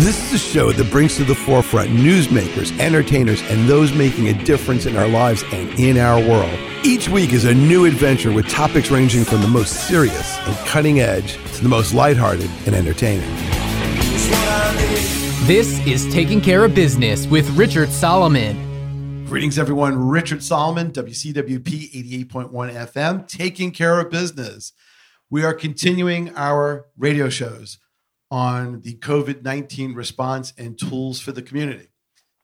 This is a show that brings to the forefront newsmakers, entertainers, and those making a difference in our lives and in our world. Each week is a new adventure with topics ranging from the most serious and cutting edge to the most lighthearted and entertaining. This is Taking Care of Business with Richard Solomon. Greetings, everyone. Richard Solomon, WCWP 88.1 FM, Taking Care of Business. We are continuing our radio shows on the COVID 19 response and tools for the community.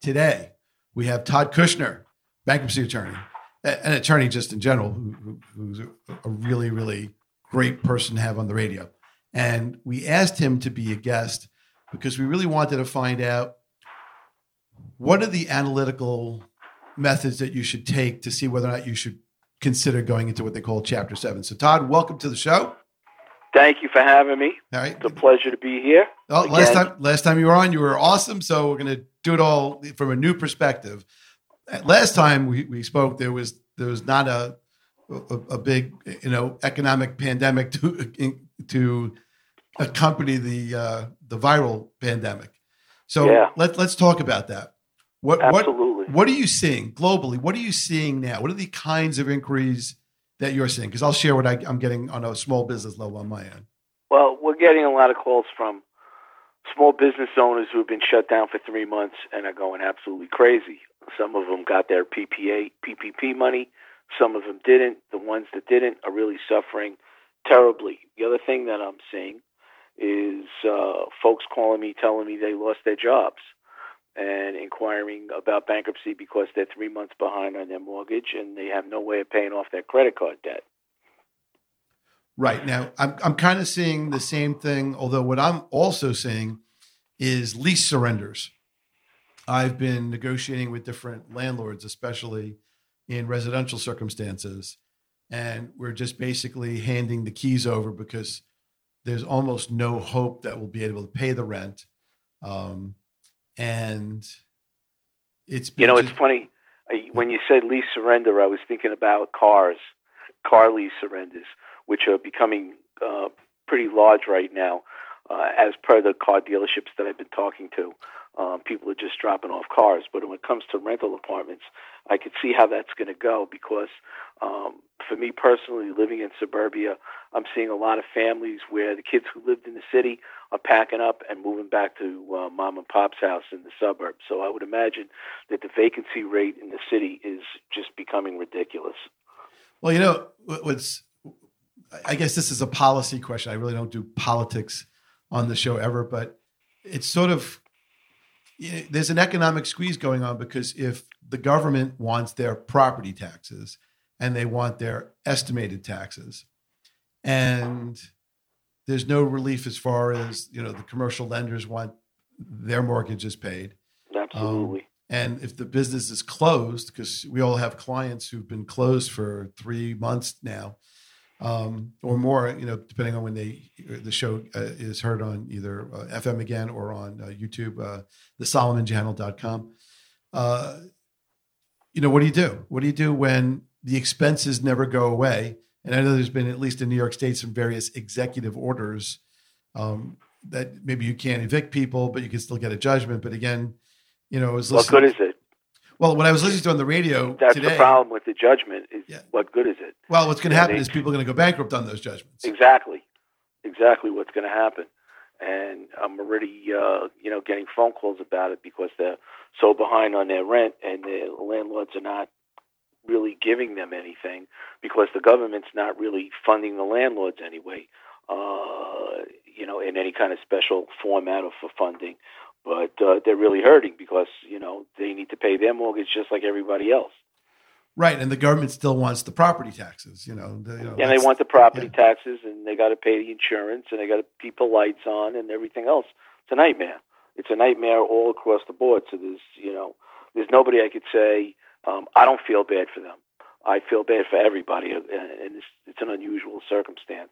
Today, we have Todd Kushner, bankruptcy attorney, an attorney just in general, who, who, who's a really, really great person to have on the radio. And we asked him to be a guest because we really wanted to find out what are the analytical methods that you should take to see whether or not you should consider going into what they call Chapter 7. So, Todd, welcome to the show. Thank you for having me. All right. It's a pleasure to be here. Well, last time last time you were on, you were awesome. So we're going to do it all from a new perspective. Last time we, we spoke, there was there was not a, a, a big you know economic pandemic to to accompany the uh, the viral pandemic. So Yeah. let let's talk about that. What Absolutely. what what are you seeing globally? What are you seeing now? What are the kinds of inquiries that you're seeing? Because I'll share what I, I'm getting on a small business level on my end. Well, we're getting a lot of calls from small business owners who have been shut down for three months and are going absolutely crazy. Some of them got their PPA, PPP money. Some of them didn't. The ones that didn't are really suffering terribly. The other thing that I'm seeing is uh, folks calling me, telling me they lost their jobs and inquiring about bankruptcy because they're three months behind on their mortgage and they have no way of paying off their credit card debt. Right now, I'm I'm kind of seeing the same thing. Although what I'm also seeing is lease surrenders. I've been negotiating with different landlords, especially in residential circumstances, and we're just basically handing the keys over because there's almost no hope that we'll be able to pay the rent. Um, and it's You know, just- it's funny when you said lease surrender. I was thinking about cars, car lease surrenders, which are becoming uh, pretty large right now. Uh, as per the car dealerships that I've been talking to, um, people are just dropping off cars. But when it comes to rental apartments, I could see how that's going to go because, um, for me personally, living in suburbia, I'm seeing a lot of families where the kids who lived in the city are packing up and moving back to uh, mom and pop's house in the suburbs. So I would imagine that the vacancy rate in the city is just becoming ridiculous. Well, you know, what's I guess this is a policy question. I really don't do politics on the show ever, but it's sort of there's an economic squeeze going on because if the government wants their property taxes and they want their estimated taxes, and there's no relief as far as you know the commercial lenders want their mortgages paid. Absolutely. Um, and if the business is closed, because we all have clients who've been closed for three months now um, or more, you know, depending on when they the show uh, is heard on either uh, FM again or on uh, YouTube, uh, the SolomonChannel.com. Uh, you know, what do you do? What do you do when the expenses never go away? And I know there's been, at least in New York State, some various executive orders um, that maybe you can't evict people, but you can still get a judgment. But again, you know, I was what good is it? Well, when I was listening to on the radio That's today, the problem with the judgment. Is Yeah. what good is it? well, what's going to happen they- is people are going to go bankrupt on those judgments. Exactly, exactly what's going to happen. And I'm already, uh, you know, getting phone calls about it because they're so behind on their rent, and the landlords are not really giving them anything because the government's not really funding the landlords anyway. Uh, you know, in any kind of special format or for funding, but uh, they're really hurting because you know they need to pay their mortgage just like everybody else. Right, and the government still wants the property taxes. You know, the, you know and they want the property yeah. taxes, and they got to pay the insurance, and they got to keep the lights on, and everything else. It's a nightmare. It's a nightmare all across the board. So there's, you know, there's nobody I could say um, I don't feel bad for them. I feel bad for everybody, and and it's, it's an unusual circumstance.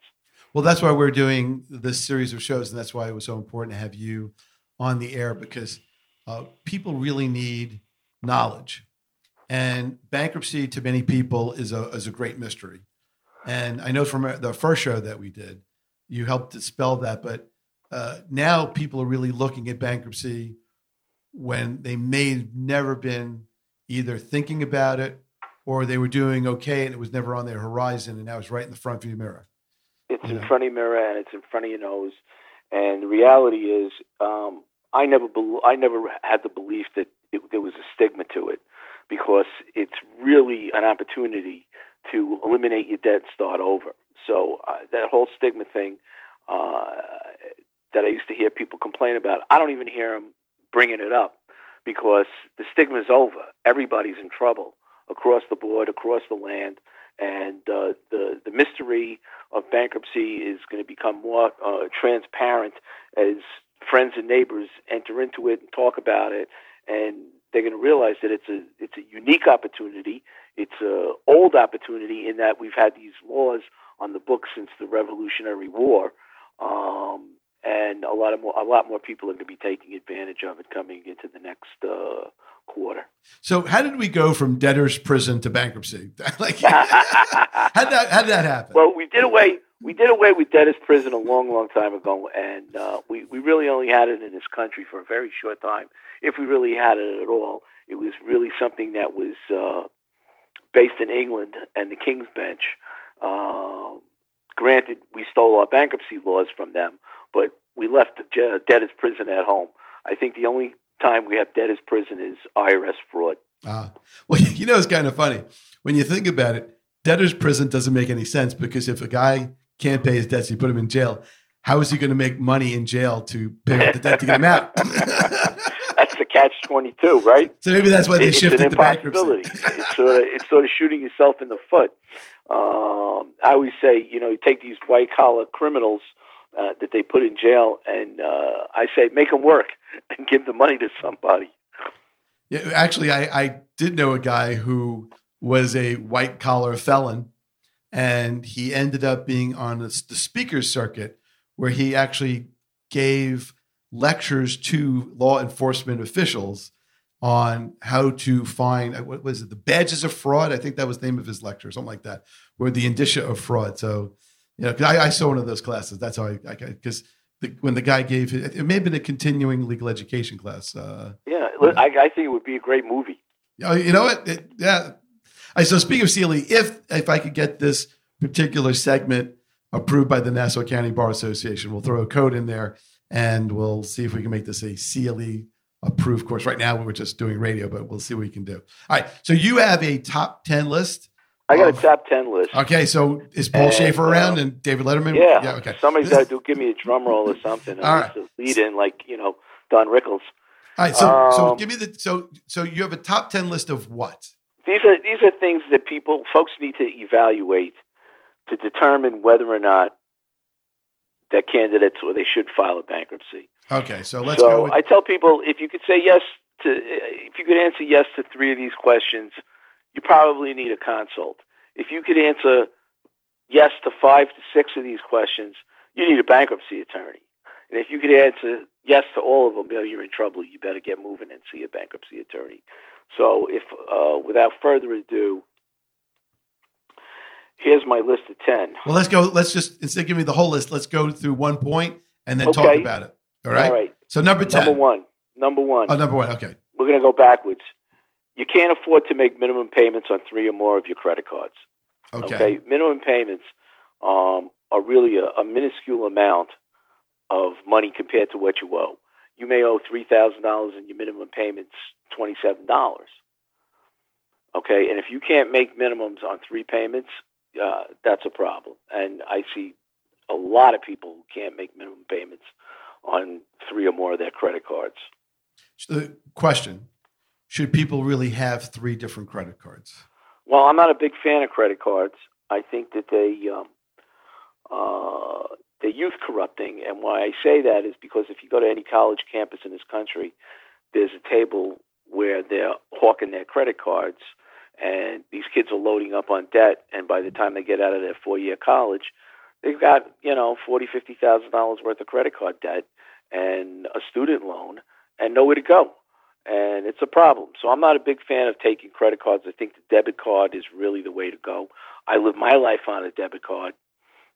Well, that's why we're doing this series of shows, and that's why it was so important to have you on the air because uh, people really need knowledge, and bankruptcy to many people is a is a great mystery. And I know from the first show that we did, you helped dispel that. But uh, now people are really looking at bankruptcy when they may have never been either thinking about it or they were doing okay and it was never on their horizon and now it's right in the front of your mirror. It's in front of your mirror and it's in front of your nose. And the reality is, um, I never, be- I never had the belief that it, there was a stigma to it, because it's really an opportunity to eliminate your debt, start over. So uh, that whole stigma thing uh, that I used to hear people complain about, I don't even hear them bringing it up because the stigma is over. Everybody's in trouble across the board, across the land, and uh, the the mystery of bankruptcy is going to become more uh, transparent as friends and neighbors enter into it and talk about it, and they're going to realize that it's a it's a unique opportunity. It's a old opportunity in that we've had these laws on the books since the Revolutionary War, um, and a lot of more a lot more people are going to be taking advantage of it coming into the next uh, quarter. So, how did we go from debtor's prison to bankruptcy? like, how did that how did that happen? Well, we did away we did away with debtor's prison a long, long time ago, and uh, we we really only had it in this country for a very short time, if we really had it at all. It was really something that was uh, based in England and the King's Bench. Uh, granted, we stole our bankruptcy laws from them, but we left the debtor's prison at home. I think the only time we have debtor's prison is IRS fraud. Ah, well, you know, it's kind of funny when you think about it. Debtor's prison doesn't make any sense because if a guy can't pay his debts, you put him in jail. How is he going to make money in jail to pay off the debt to get him out? that's the catch twenty two, right? So maybe that's why they shifted to bankruptcy. it's, sort of, it's sort of shooting yourself in the foot. Um, I always say, you know, you take these white collar criminals uh, that they put in jail, and uh, I say, make them work and give the money to somebody. Yeah, actually, I, I did know a guy who was a white collar felon, and he ended up being on the speaker circuit where he actually gave lectures to law enforcement officials on how to find what was it the badges of fraud? I think that was the name of his lecture something like that were the indicia of fraud. So you know I, I saw one of those classes. That's how i because when the guy gave it, it may have been a continuing legal education class uh, yeah I, I, think it would be a great movie. Oh, you know what? It, yeah I, so speaking of CLE, if if I could get this particular segment approved by the Nassau County Bar Association, we'll throw a code in there and we'll see if we can make this a CLE approved course. Right now, we're just doing radio, but we'll see what we can do. All right. So you have a top 10 list. I got of, a top 10 list. Okay. So is Paul and, around uh, and David Letterman? Yeah. yeah okay. Somebody's got to do, give me a drum roll or something. All right. Lead in like, you know, Don Rickles. All right. So, um, so give me the, so, so you have a top 10 list of what? These are, these are things that people, folks need to evaluate to determine whether or not that candidates or they should file a bankruptcy. Okay, so let's so go. With- I tell people if you could say yes to, if you could answer yes to three of these questions, you probably need a consult. If you could answer yes to five to six of these questions, you need a bankruptcy attorney. And if you could answer yes to all of them, you know, you're in trouble. You better get moving and see a bankruptcy attorney. So, if uh, without further ado, here's my list of 10. Well, let's go. Let's just, instead of giving me the whole list, let's go through one point and then okay. talk about it. All right? All right. So, number 10. Number one. Number one. Oh, number one. Okay. We're going to go backwards. You can't afford to make minimum payments on three or more of your credit cards. Okay. okay? Minimum payments um, are really a, a minuscule amount of money compared to what you owe. You may owe $3,000 and your minimum payment's $27. Okay, and if you can't make minimums on three payments, uh, that's a problem. And I see a lot of people who can't make minimum payments on three or more of their credit cards. The question Should people really have three different credit cards? Well, I'm not a big fan of credit cards. I think that they um, uh, they're youth corrupting, and why I say that is because if you go to any college campus in this country, there's a table where they're hawking their credit cards, and these kids are loading up on debt, and by the time they get out of their four-year college, they've got you know forty, fifty thousand dollars worth of credit card debt and a student loan, and nowhere to go, and it's a problem. So I'm not a big fan of taking credit cards. I think the debit card is really the way to go. I live my life on a debit card.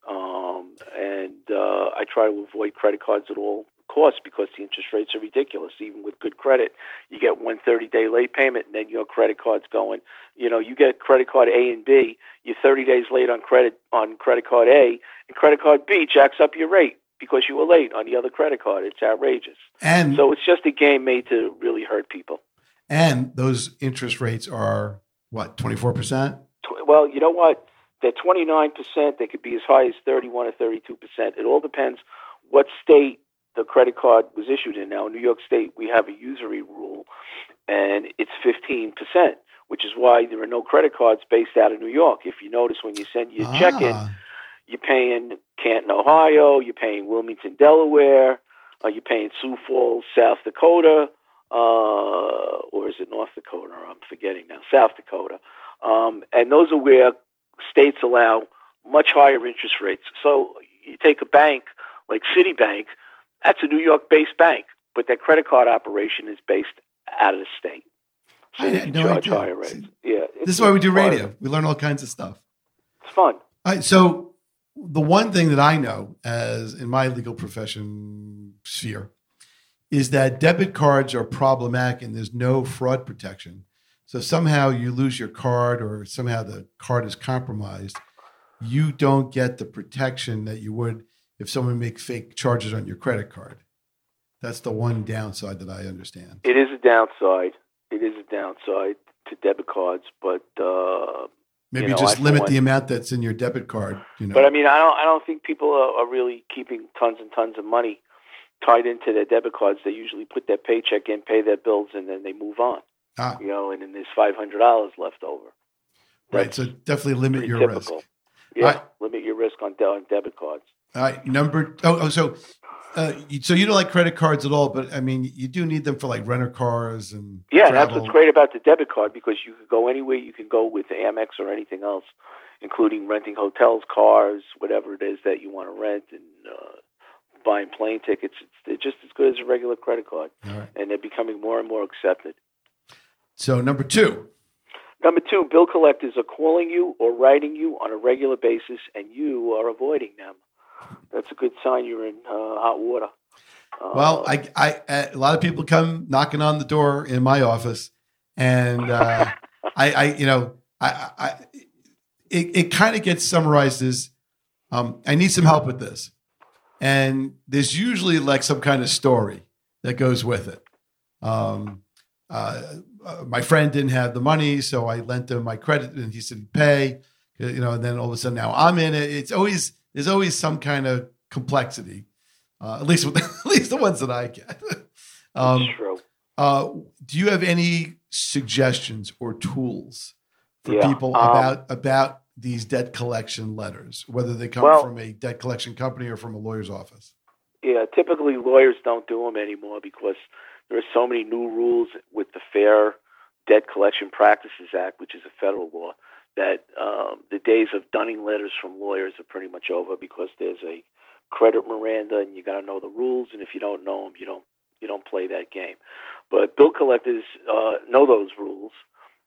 Um, and uh, I try to avoid credit cards at all costs because the interest rates are ridiculous. Even with good credit, you get one 30 day late payment, and then your credit card's going. You know, you get credit card A and B, you're 30 days late on credit on credit card A, and credit card B jacks up your rate because you were late on the other credit card. It's outrageous. And so it's just a game made to really hurt people. And those interest rates are what, 24%? Well, you know what? They're 29%. They could be as high as 31 or 32%. It all depends what state the credit card was issued in. Now, in New York State, we have a usury rule, and it's 15%, which is why there are no credit cards based out of New York. If you notice when you send your ah. check in, ah. you're paying Canton, Ohio, you're paying Wilmington, Delaware, uh, you're paying Sioux Falls, South Dakota, uh, or is it North Dakota? I'm forgetting now. South Dakota. Um, and those are where states allow much higher interest rates. So you take a bank like Citibank, that's a New York based bank, but their credit card operation is based out of the state. So I no idea. higher rates. Yeah. This is why we do radio. We learn all kinds of stuff. It's fun. Right, so the one thing that I know as in my legal profession sphere is that debit cards are problematic and there's no fraud protection. So somehow you lose your card or somehow the card is compromised, you don't get the protection that you would if someone makes fake charges on your credit card. That's the one downside that I understand. It is a downside. It is a downside to debit cards, but uh, maybe you know, just I limit the amount that's in your debit card. You know, but I mean, I don't. I don't think people are, are really keeping tons and tons of money tied into their debit cards. They usually put their paycheck in, pay their bills, and then they move on. Ah. You know, and then there's five hundred dollars left over. That's right. So definitely limit your typical. risk. Yeah, right. limit your risk on, on debit cards. All right, number. Oh, oh so, uh, so you don't like credit cards at all, but I mean, you do need them for like renter cars and. Yeah, travel. that's what's great about the debit card because you can go anywhere. You can go with Amex or anything else, including renting hotels, cars, whatever it is that you want to rent, and uh, buying plane tickets. It's, they're just as good as a regular credit card, right. and they're becoming more and more accepted. So number two. Number two, bill collectors are calling you or writing you on a regular basis, and you are avoiding them that's a good sign you're in uh, hot water. Uh, well, I, I, a lot of people come knocking on the door in my office, and uh, I, I, you know, I, I it, it kind of gets summarized as, um, I need some help with this, and there's usually like some kind of story that goes with it. Um, uh, uh, my friend didn't have the money, so I lent him my credit, and he said pay. You know, and then all of a sudden now I'm in it. It's always there's always some kind of complexity, uh, at least with at least the ones that I get. um, true. Uh, do you have any suggestions or tools for yeah, people um, about about these debt collection letters, whether they come well, from a debt collection company or from a lawyer's office? Yeah, typically lawyers don't do them anymore because there are so many new rules with the Fair Debt Collection Practices Act, which is a federal law, that um, the days of dunning letters from lawyers are pretty much over because there's a credit Miranda and you got to know the rules, and if you don't know them, you don't you don't play that game. But bill collectors uh, know those rules,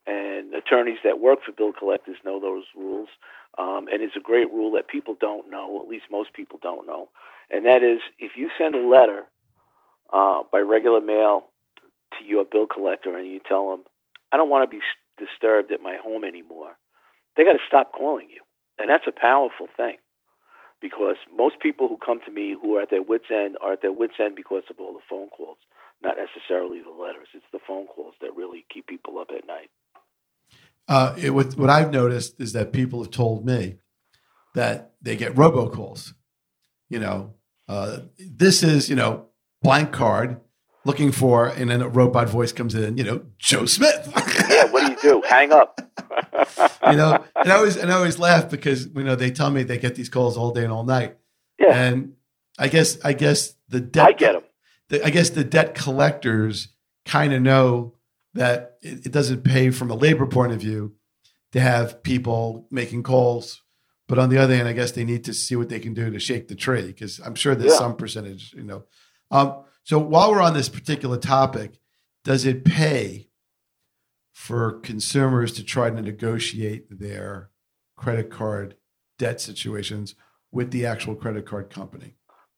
and attorneys that work for bill collectors know those rules. Um, and it's a great rule that people don't know, at least most people don't know, and that is if you send a letter uh, by regular mail to your bill collector and you tell them, I don't want to be disturbed at my home anymore they got to stop calling you. And that's a powerful thing because most people who come to me who are at their wits' end are at their wits' end because of all the phone calls, not necessarily the letters. It's the phone calls that really keep people up at night. Uh, it, what, what I've noticed is that people have told me that they get robocalls. You know, uh, this is, you know, blank card looking for, and then a robot voice comes in, you know, Joe Smith. yeah, what do you do? Hang up. you know, and I always and I always laugh because you know they tell me they get these calls all day and all night. Yeah. And I guess I guess the debt I get them. The, I guess the debt collectors kind of know that it, it doesn't pay from a labor point of view to have people making calls. But on the other hand, I guess they need to see what they can do to shake the tree because I'm sure there's yeah. some percentage, you know. Um, so while we're on this particular topic, does it pay for consumers to try to negotiate their credit card debt situations with the actual credit card company.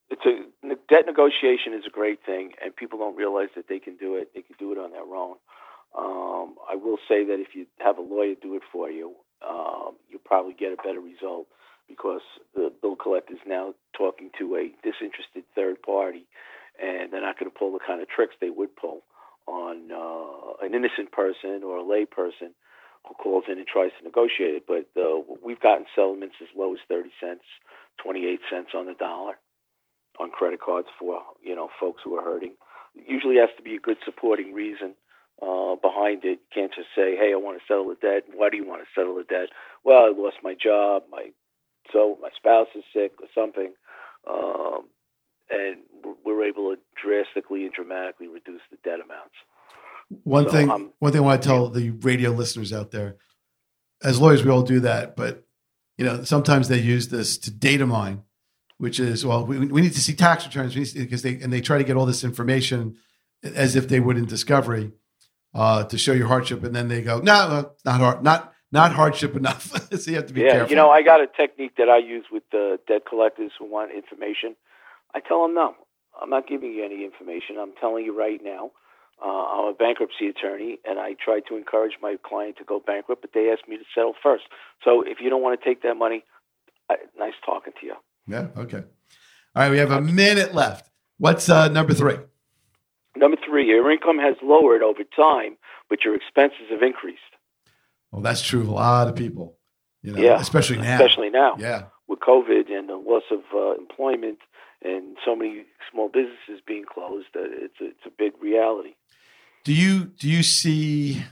It's a debt negotiation is a great thing, and people don't realize that they can do it. They can do it on their own. Um, I will say that if you have a lawyer do it for you, um, you'll probably get a better result because the bill collector is now talking to a disinterested third party, and they're not going to pull the kind of tricks they would pull on uh, an innocent person or a lay person who calls in and tries to negotiate it. But uh, we've gotten settlements as low as 30 cents, 28 cents on the dollar on credit cards for you know folks who are hurting. usually has to be a good supporting reason uh, behind it. You can't just say, "Hey, I want to settle the debt." Why do you want to settle the debt? Well, I lost my job. My so my spouse is sick or something, um, and we're able to drastically and dramatically reduce the debt amounts. One so, thing, um, one thing I want to tell the radio listeners out there: as lawyers, we all do that, but you know sometimes they use this to data mine, which is well, we, we need to see tax returns because they and they try to get all this information as if they would in discovery uh, to show your hardship, and then they go, no, not hard, not not hardship enough. so you have to be yeah, careful. you know, I got a technique that I use with the debt collectors who want information. I tell them no, I'm not giving you any information. I'm telling you right now. Uh, I'm a bankruptcy attorney, and I try to encourage my client to go bankrupt, but they ask me to settle first. So if you don't want to take that money, I, nice talking to you. Yeah. Okay. All right. We have a minute left. What's uh, number three? Number three, your income has lowered over time, but your expenses have increased. Well, that's true of a lot of people. You know, yeah, especially now. Especially now. Yeah. With COVID and the loss of uh, employment and so many small businesses being closed, it's a, it's a big reality. Do you do you see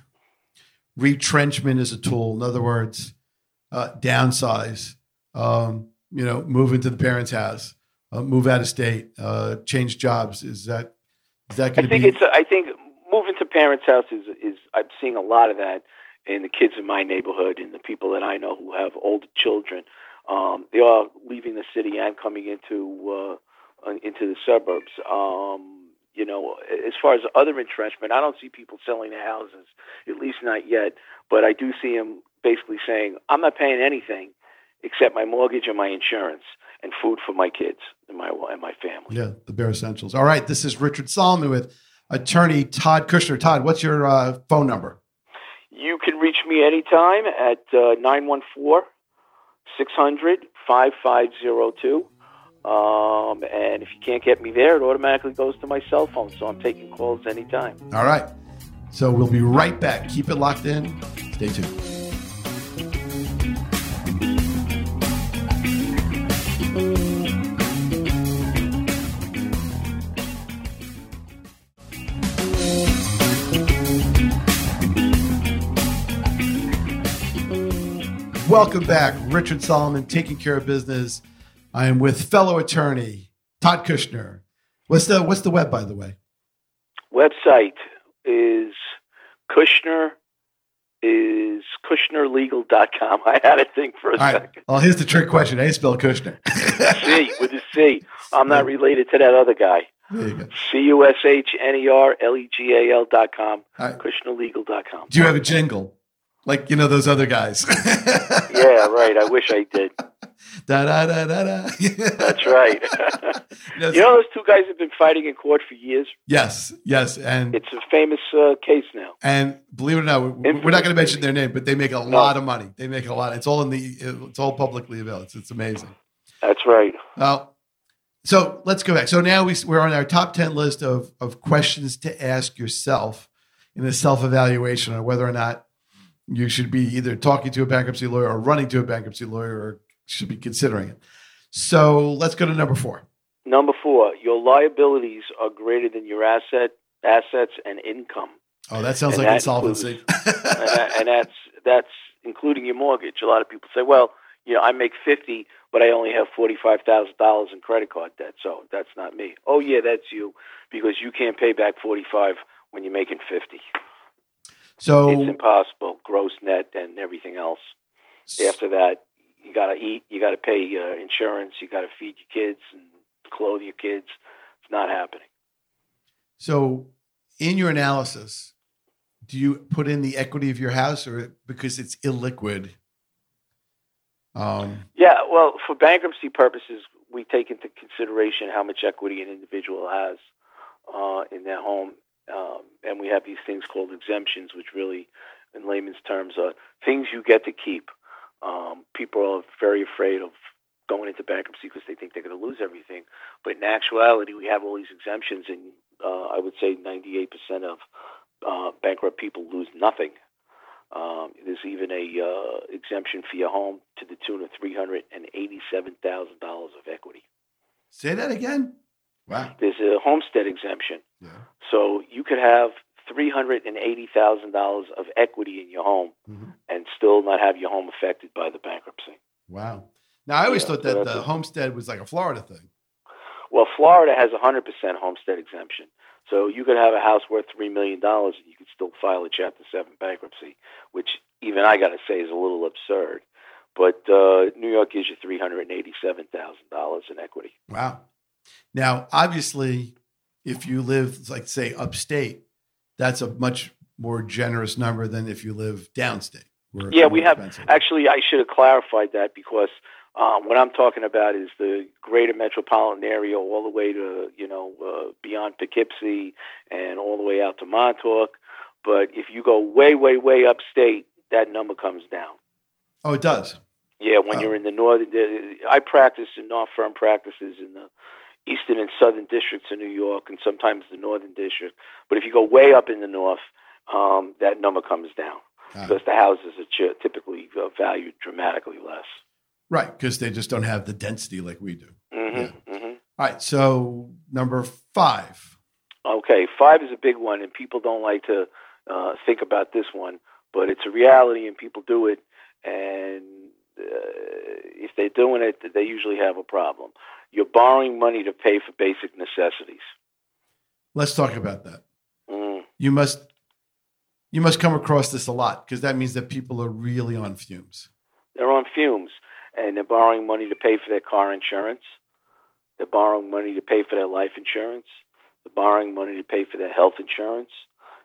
retrenchment as a tool? In other words, uh, downsize. Um, you know, move into the parents' house, uh, move out of state, uh, change jobs. Is that is that going to be? I think it's. I think moving to parents' house is is. I'm seeing a lot of that in the kids in my neighborhood and the people that I know who have older children. Um, they are leaving the city and coming into uh, into the suburbs. Um, you know, as far as other entrenchment, I don't see people selling their houses, at least not yet. But I do see them basically saying, "I'm not paying anything except my mortgage and my insurance and food for my kids and my and my family." Yeah, the bare essentials. All right, this is Richard Solomon with attorney Todd Kushner. Todd, what's your uh, phone number? You can reach me anytime at uh, 914 600 5502. Um, and if you can't get me there, it automatically goes to my cell phone. So I'm taking calls anytime. All right. So we'll be right back. Keep it locked in. Stay tuned. Welcome back. Richard Solomon, taking care of business. I am with fellow attorney Todd Kushner. What's the what's the web by the way? Website is Kushner is KushnerLegal.com. I had to think for a All second. Right. Well, here's the trick question. How you spell Kushner? C with a C. I'm not related to that other guy. C U S H N E R L E G A L dot com. Right. KushnerLegal.com. Do you have a jingle? Like you know those other guys. yeah, right. I wish I did. Da da da da da. That's right. you know, those two guys have been fighting in court for years. Yes, yes, and it's a famous uh, case now. And believe it or not, we're, we're not going to mention their name, but they make a no. lot of money. They make a lot. It's all in the. It's all publicly available. It's, it's amazing. That's right. Well, so let's go back. So now we, we're on our top ten list of of questions to ask yourself in a self evaluation on whether or not you should be either talking to a bankruptcy lawyer or running to a bankruptcy lawyer or should be considering it. So let's go to number four. Number four, your liabilities are greater than your asset assets and income. Oh, that sounds and like that insolvency. and, and that's that's including your mortgage. A lot of people say, "Well, you know, I make fifty, but I only have forty five thousand dollars in credit card debt, so that's not me." Oh, yeah, that's you because you can't pay back forty five when you're making fifty. So it's impossible, gross net and everything else. After that, you got to eat, you got to pay uh, insurance, you got to feed your kids and clothe your kids. It's not happening. So, in your analysis, do you put in the equity of your house, or because it's illiquid, Um, Yeah, well, for bankruptcy purposes, we take into consideration how much equity an individual has uh, in their home, um, and we have these things called exemptions, which really, in layman's terms, are things you get to keep. Um, people are very afraid of going into bankruptcy because they think they're going to lose everything, but in actuality, we have all these exemptions, and uh, I would say 98% of uh, bankrupt people lose nothing. Um, there's even a uh, exemption for your home to the tune of three hundred and eighty-seven thousand dollars of equity. say that again. Wow. There's a homestead exemption, Yeah. so you could have three hundred and eighty thousand dollars of equity in your home Mhm. and still not have your home affected by the bankruptcy. Wow. Now I always Yeah, thought that the a- homestead was like a Florida thing. Well, Florida has a hundred percent homestead exemption, so you could have a house worth three million dollars and you could still file a Chapter Seven bankruptcy, which even I got to say is a little absurd. But uh, New York gives you three hundred and eighty-seven thousand dollars in equity. Wow. Now, obviously, if you live, like, say, upstate, that's a much more generous number than if you live downstate. Yeah, we have actually. I should have clarified that because um, what I'm talking about is the greater metropolitan area, all the way to you know uh, beyond Poughkeepsie and all the way out to Montauk. But if you go way, way, way upstate, that number comes down. Oh, it does. Yeah, when Oh. you're in the northern, I practice in law firm practices in the eastern and southern districts of New York, and sometimes the northern district. But if you go way up in the north, um, that number comes down Ah, because the houses are typically uh, valued dramatically less. right, because they just don't have the density like we do. Mm-hmm, hmm All right. So, number five. Okay, five is a big one, and people don't like to uh, think about this one, but it's a reality, and people do it. And if they're doing it, they usually have a problem. You're borrowing money to pay for basic necessities. Let's talk about that. Mm. You must. You must come across this a lot because that means that people are really on fumes. They're on fumes, and they're borrowing money to pay for their car insurance. They're borrowing money to pay for their life insurance. They're borrowing money to pay for their health insurance,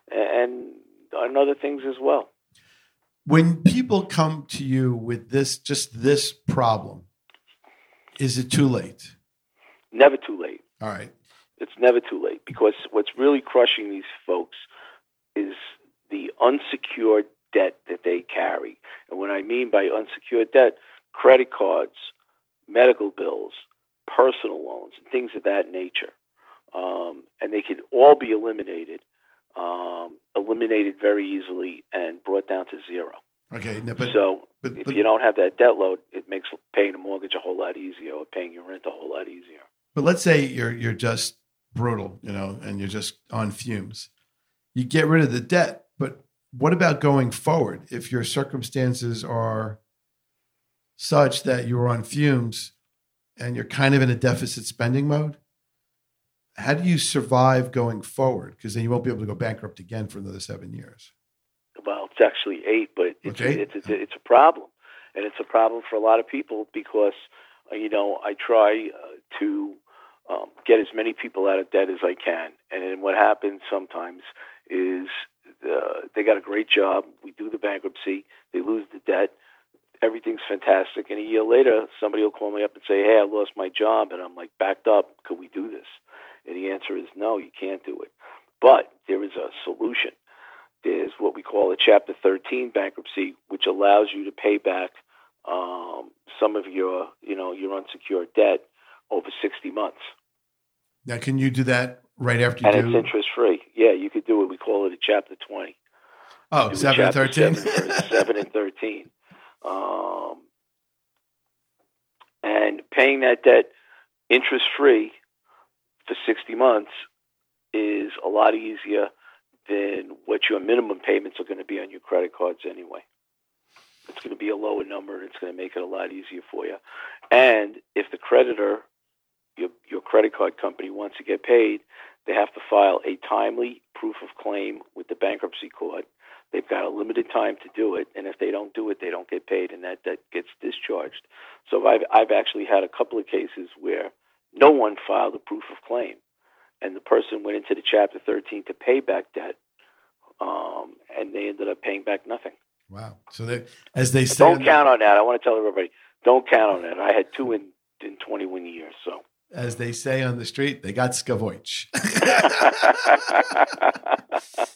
and, and other things as well. When people come to you with this, just this problem, is it too late? Never too late. All right. It's never too late because what's really crushing these folks is the unsecured debt that they carry. And what I mean by unsecured debt, credit cards, medical bills, personal loans, and things of that nature. Um, and they can all be eliminated, um, eliminated very easily and brought down to zero. Okay. no, But, so but, if you don't have that debt load, it makes paying a mortgage a whole lot easier or paying your rent a whole lot easier. but let's say you're you're just brutal, you know, and you're just on fumes. You get rid of the debt, but what about going forward? If your circumstances are such that you're on fumes and you're kind of in a deficit spending mode, how do you survive going forward? Because then you won't be able to go bankrupt again for another seven years. Well, it's actually eight, but it's Okay. it's it's a, it's a problem, and it's a problem for a lot of people because uh, you know I try uh, to um, get as many people out of debt as I can, and then what happens sometimes is uh, they got a great job, we do the bankruptcy, they lose the debt, everything's fantastic, and a year later somebody will call me up and say, "Hey, I lost my job," and I'm like, "Backed up, could we do this?" And the answer is no, you can't do it. But there is a solution there's what we call a Chapter 13 bankruptcy, which allows you to pay back um, some of your, you know, your unsecured debt over 60 months, Now, can you do that right after you and do? it's interest free. Yeah, you could do it. We call it a Chapter 20. oh, Do seven and 13? seven seven and 13. Um, and paying that debt interest free for 60 months is a lot easier than what your minimum payments are going to be on your credit cards anyway. It's going to be a lower number and it's going to make it a lot easier for you. And if the creditor, your, your credit card company, wants to get paid, they have to file a timely proof of claim with the bankruptcy court. They've got a limited time to do it, and if they don't do it, they don't get paid, and that debt gets discharged. So I've I've actually had a couple of cases where no one filed a proof of claim, and the person went into the Chapter 13 to pay back debt, um, and they ended up paying back nothing. Wow. So they, as they say, Don't count on that. I want to tell everybody: don't count on it. I had two in in 21 years, so. As they say on the street, they got skavoich.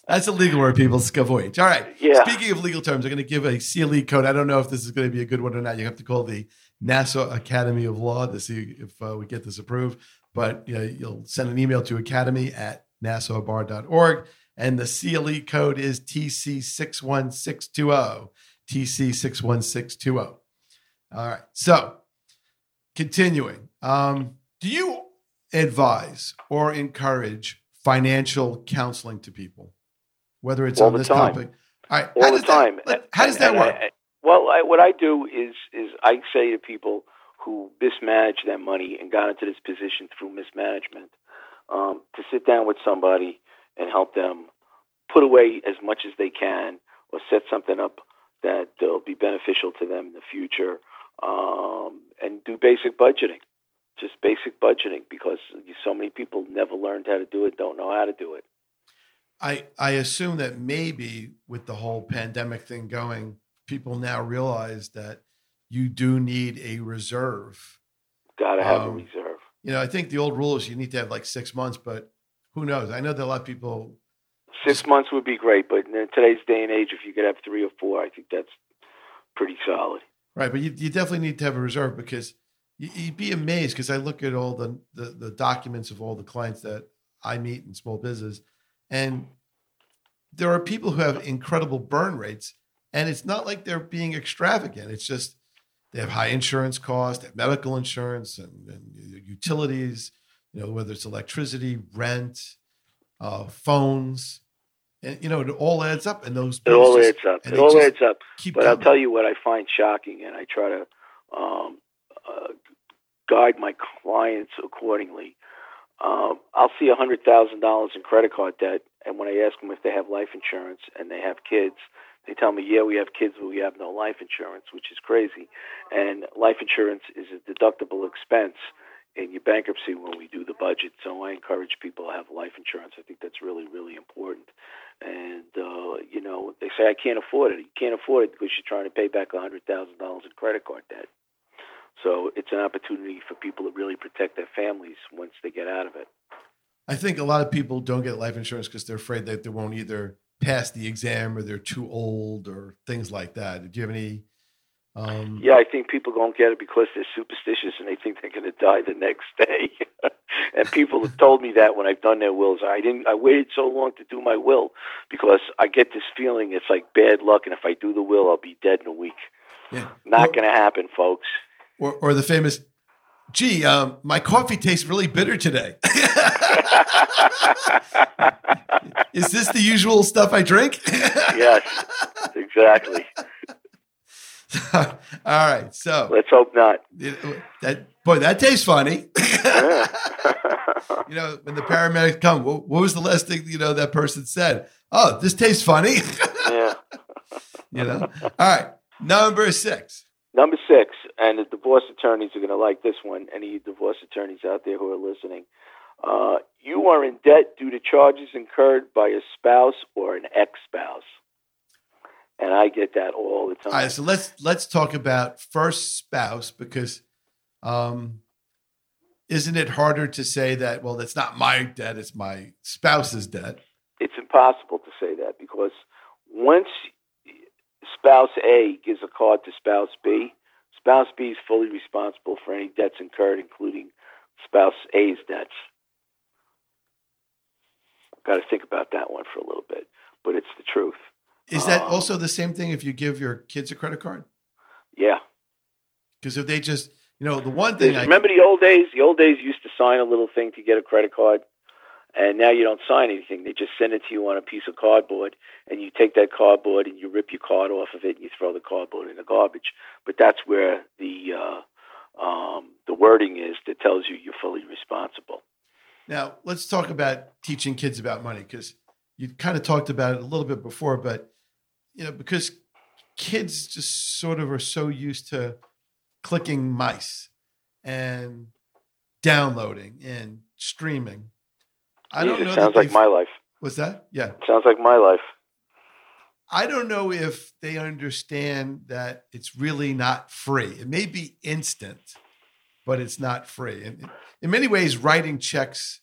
That's a legal word, people. Skavoich. All right. Yeah. Speaking of legal terms, I'm going to give a CLE code. I don't know if this is going to be a good one or not. You have to call the Nassau Academy of Law to see if uh, we get this approved. But you know, you'll send an email to academy at nassaubar.org. And the CLE code is TC61620. TC61620. All right. So, continuing. Um, do you advise or encourage financial counseling to people, whether it's All on this time. topic? All right. all how the does that- time. let- how does that work? Well, I, what I do is is I say to people who mismanage their money and got into this position through mismanagement um, to sit down with somebody and help them put away as much as they can or set something up that will be beneficial to them in the future um, and do basic budgeting. Just basic budgeting because so many people never learned how to do it, don't know how to do it. I I assume that maybe with the whole pandemic thing going, people now realize that you do need a reserve. Got to have Um, a reserve. You know, I think the old rule is you need to have like six months, but who knows? I know that a lot of people. Six months would be great, but in today's day and age, if you could have three or four, I think that's pretty solid. Right, but you, you definitely need to have a reserve because you, you'd be amazed because I look at all the, the the documents of all the clients that I meet in small business, and there are people who have incredible burn rates, and it's not like they're being extravagant. It's just they have high insurance costs, they have medical insurance, and, and utilities. You know, whether it's electricity, rent, uh, phones, and you know, it all adds up, and those It all just adds up. It all adds up. keep. But I'll tell you what I find shocking, and I try to um, uh, guide my clients accordingly. Um, I'll see a hundred thousand dollars in credit card debt, and when I ask them if they have life insurance and they have kids, they tell me, "Yeah, we have kids, but we have no life insurance," which is crazy. And life insurance is a deductible expense in your bankruptcy when we do the budget. So I encourage people to have life insurance. I think that's really, really important. And uh, you know, they say I can't afford it. You can't afford it because you're trying to pay back a hundred thousand dollars in credit card debt. So it's an opportunity for people to really protect their families once they get out of it. I think a lot of people don't get life insurance because they're afraid that they won't either pass the exam or they're too old or things like that. Do you have any? Um, Yeah, I think people don't get it because they're superstitious and they think they're going to die the next day. and people have told me that when I've done their wills. I didn't. I waited so long to do my will because I get this feeling it's like bad luck, and if I do the will, I'll be dead in a week. yeah. Not going to happen, folks. or, or the famous, gee, um, my coffee tastes really bitter today. Is this the usual stuff I drink? yes, exactly. All right. So Let's hope not. that boy, that tastes funny. Yeah. you know, when the paramedics come, what, what was the last thing you know that person said? Oh, this tastes funny. yeah. you know. All right. Number six. Number six, and the divorce attorneys are going to like this one. Any divorce attorneys out there who are listening, uh, you are in debt due to charges incurred by a spouse or an ex-spouse, and I get that all the time. All right, so let's let's talk about first spouse because um isn't it harder to say that well that's not my debt it's my spouse's debt it's impossible to say that because once spouse A gives a card to spouse B, spouse B is fully responsible for any debts incurred, including spouse A's debts. Got to think about that one for a little bit, but it's the truth. is that Um, also the same thing if you give your kids a credit card Yeah. because if they just you know the one thing I, Remember the old days? The old days used to sign a little thing to get a credit card, and now you don't sign anything. They just send it to you on a piece of cardboard, and you take that cardboard and you rip your card off of it and you throw the cardboard in the garbage. But that's where the uh, um, the wording is that tells you you're fully responsible. now let's talk about teaching kids about money because you kind of talked about it a little bit before but you know because kids just sort of are so used to clicking mice and downloading and streaming. I don't Jesus, know. sounds like my life. What's that? Yeah. It Sounds like my life. I don't know if they understand that it's really not free. It may be instant, but it's not free. And in many ways, writing checks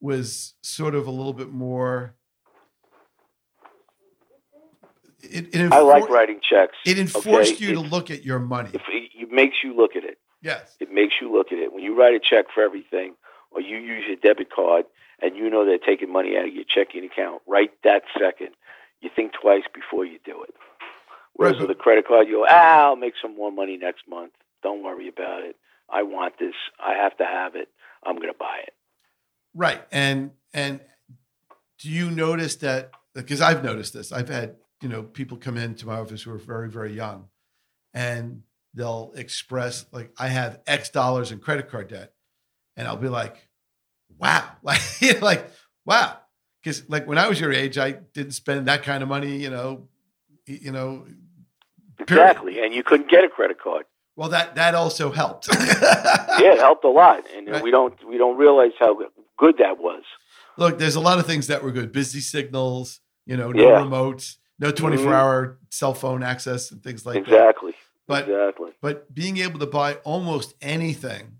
was sort of a little bit more. It, it I like writing checks. It enforced okay? you to look at your money. It, it makes you look at it. Yes. It makes you look at it. When you write a check for everything, or you use your debit card, and you know they're taking money out of your checking account right that second, you think twice before you do it. Whereas Right, with a credit card, you go, ah, I'll make some more money next month. Don't worry about it. I want this. I have to have it. I'm going to buy it. Right. And and do you notice that because I've noticed this. I've had, you know, people come into my office who are very, very young and they'll express like I have X dollars in credit card debt. And I'll be like, wow. Like, you know, like, wow. Because like when I was your age, I didn't spend that kind of money, you know, you know. period. Exactly. And you couldn't get a credit card. Well, that that also helped. Yeah, it helped a lot. And Right. we don't we don't realize how good that was. Look, there's a lot of things that were good. Busy signals, you know, no Yeah. remotes, no 24 Mhm. hour cell phone access and things like that. exactly. But exactly. but being able to buy almost anything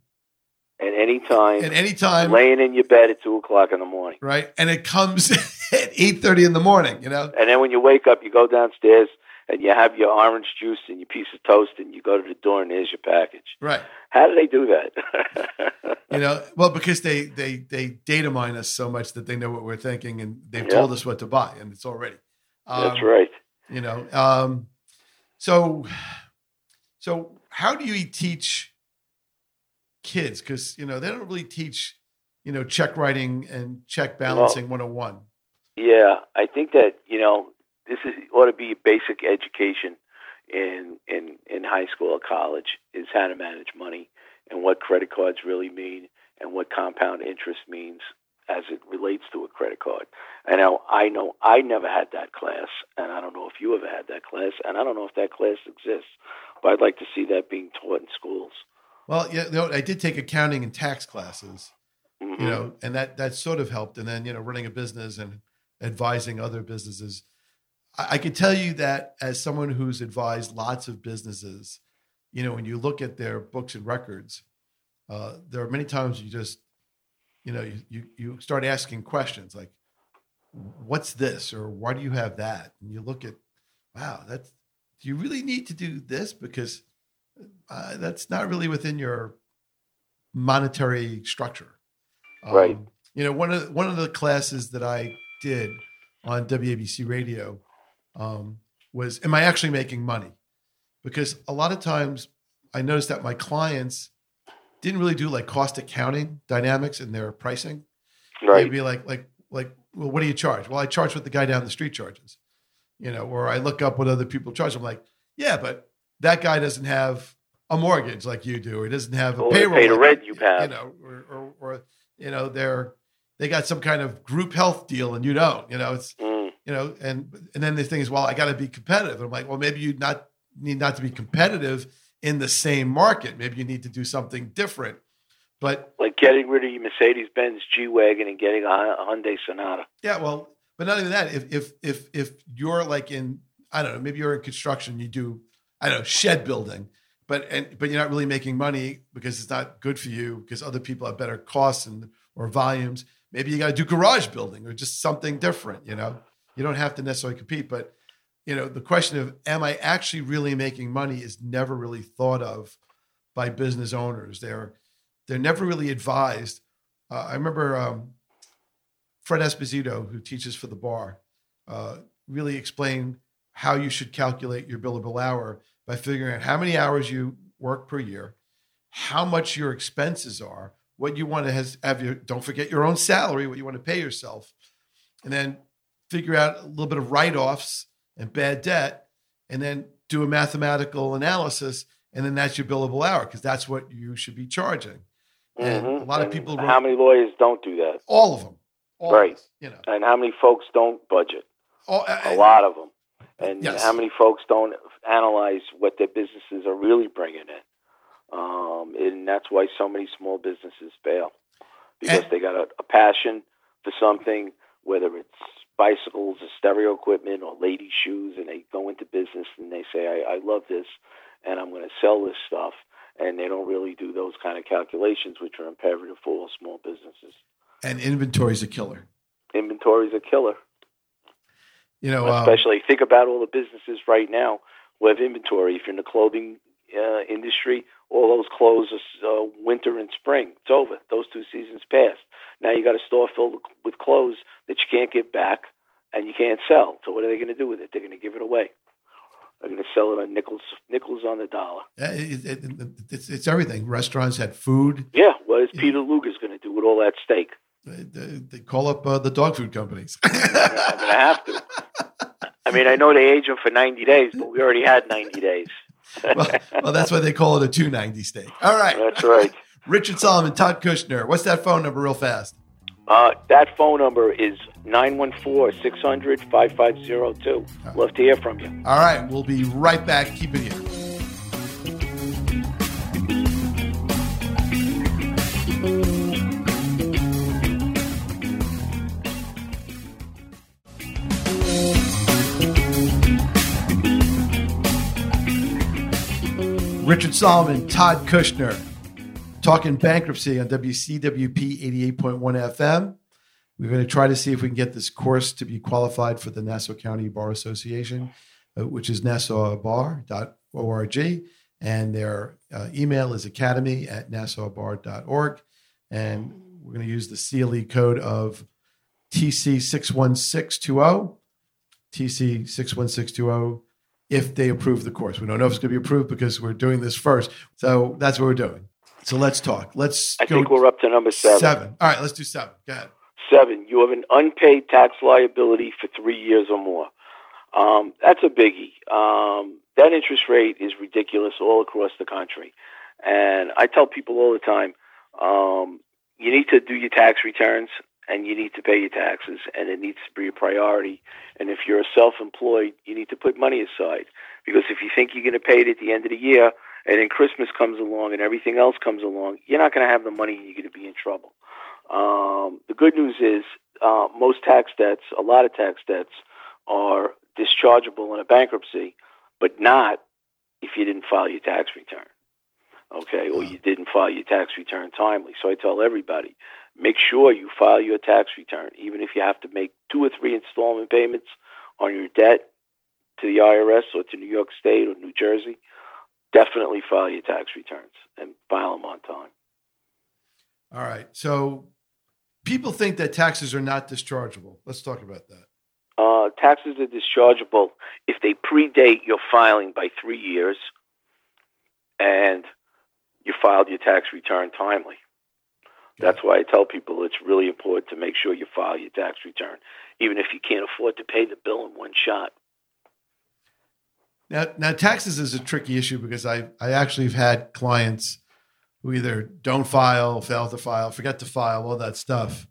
And any time, at any time, laying in your bed at two o'clock in the morning, right? And it comes at 8:30 in the morning, you know. and then when you wake up, you go downstairs and you have your orange juice and your piece of toast, and you go to the door and there's your package. Right. How do they do that? You know, well, because they they they data mine us so much that they know what we're thinking and they've Yeah. told us what to buy, and it's already. That's Um, right. you know um so so how do you teach kids because you know they don't really teach you know check writing and check balancing 101 Yeah, I think that you know this is ought to be a basic education in in in high school or college is how to manage money and what credit cards really mean and what compound interest means as it relates to a credit card. And now I know I never had that class, and I don't know if you ever had that class, and I don't know if that class exists, but I'd like to see that being taught in schools. Well yeah you know, i did take accounting and tax classes Mhm. you know and that that sort of helped. And then you know running a business and advising other businesses. I, I could tell you that as someone who's advised lots of businesses you know when you look at their books and records uh, there are many times you just you know you, you you start asking questions like what's this? or why do you have that? And you look at wow that's do you really need to do this because uh, that's not really within your monetary structure Right. Um, you know, one of the, one of the classes that I did on WABC radio um, was, "Am I actually making money?" Because a lot of times I noticed that my clients didn't really do like cost accounting dynamics in their pricing. right. They'd be like, like, like, well, what do you charge? Well, I charge what the guy down the street charges, you know, or I look up what other people charge. I'm like, yeah, but that guy doesn't have a mortgage like you do, or he doesn't have a Or payroll, pay the rent you have. you know, or, or, or you know, they're they got some kind of group health deal and you don't, you know, it's Mm. you know, and and then the thing is, well, I got to be competitive. And I'm like, well, maybe you not need not to be competitive in the same market. Maybe you need to do something different. But Like getting rid of your Mercedes Benz G wagon and getting a Hyundai Sonata. yeah, well, but not even that. If if if if you're like in, I don't know, maybe you're in construction, you do, I don't know, shed building, but and but you're not really making money because it's not good for you because other people have better costs and or volumes. Maybe you got to do garage building or just something different. You know, you don't have to necessarily compete, but you know, the question of am I actually really making money is never really thought of by business owners. They're they're never really advised. Uh, I remember um, Fred Esposito, who teaches for the bar, uh, really explained how you should calculate your billable hour by figuring out how many hours you work per year, how much your expenses are, what you want to has, have your, don't forget your own salary, what you want to pay yourself, and then figure out a little bit of write offs and bad debt, and then do a mathematical analysis, and then that's your billable hour because that's what you should be charging. And Mhm. a lot of people, How many lawyers don't do that? all of them, all Right. of you know, And how many folks don't budget? all, A lot of them. And Yes. how many folks don't analyze what their businesses are really bringing in? Um, and that's why so many small businesses fail because And- they got a, a passion for something, whether it's bicycles or stereo equipment or lady shoes, and they go into business and they say, I, I love this and I'm going to sell this stuff. And they don't really do those kind of calculations, which are imperative for all small businesses. And inventory is a killer. Inventory is a killer. You know, um, especially um, think about all the businesses right now who have inventory. If you're in the clothing uh, industry, all those clothes are uh, winter and spring. It's over. Those two seasons passed. Now you got a store filled with clothes that you can't get back and you can't sell. So what are they going to do with it? They're going to give it away. They're going to sell it on nickels, nickels on the dollar. It, it, it, it's, it's everything. Restaurants had food. Yeah. What is Peter Luger's going to do with all that steak? They, they call up uh, the dog food companies. I'm going to have to. I mean, I know they age them for 90 days, but we already had 90 days. well, well, that's why they call it a 290 steak. All right. That's right. Richard Solomon, Todd Kushner. What's that phone number, real fast? Uh, that phone number is 914 600 5502. Love to hear from you. All right. We'll be right back. Keep it here. Richard Solomon, Todd Kushner, talking bankruptcy on WCWP 88.1 FM. We're going to try to see if we can get this course to be qualified for the Nassau County Bar Association, uh, which is nassaubar.org. And their uh, email is academy at nassaubar.org. And we're going to use the CLE code of TC61620, TC61620 if they approve the course. We don't know if it's going to be approved because we're doing this first. So that's what we're doing. So let's talk. Let's. I think we're up to number seven. Seven. All right, let's do seven. Go ahead. Seven. You have an unpaid tax liability for three years or more. Um, that's a biggie. Um, that interest rate is ridiculous all across the country, and I tell people all the time, um, you need to do your tax returns and you need to pay your taxes and it needs to be a priority. And if you're self-employed, you need to put money aside because if you think you're going to pay it at the end of the year and then Christmas comes along and everything else comes along, you're not going to have the money and you're going to be in trouble. Um, the good news is uh, most tax debts, a lot of tax debts, are dischargeable in a bankruptcy, but not if you didn't file your tax return. Okay, or you didn't file your tax return timely. So I tell everybody, make sure you file your tax return, even if you have to make two or three installment payments on your debt to the IRS or to New York State or New Jersey. Definitely file your tax returns and file them on time. All right. So people think that taxes are not dischargeable. Let's talk about that. Uh, taxes are dischargeable if they predate your filing by three years and you filed your tax return timely. That's why I tell people it's really important to make sure you file your tax return, even if you can't afford to pay the bill in one shot. Now, now taxes is a tricky issue because I, I actually have had clients who either don't file, fail to file, forget to file, all that stuff.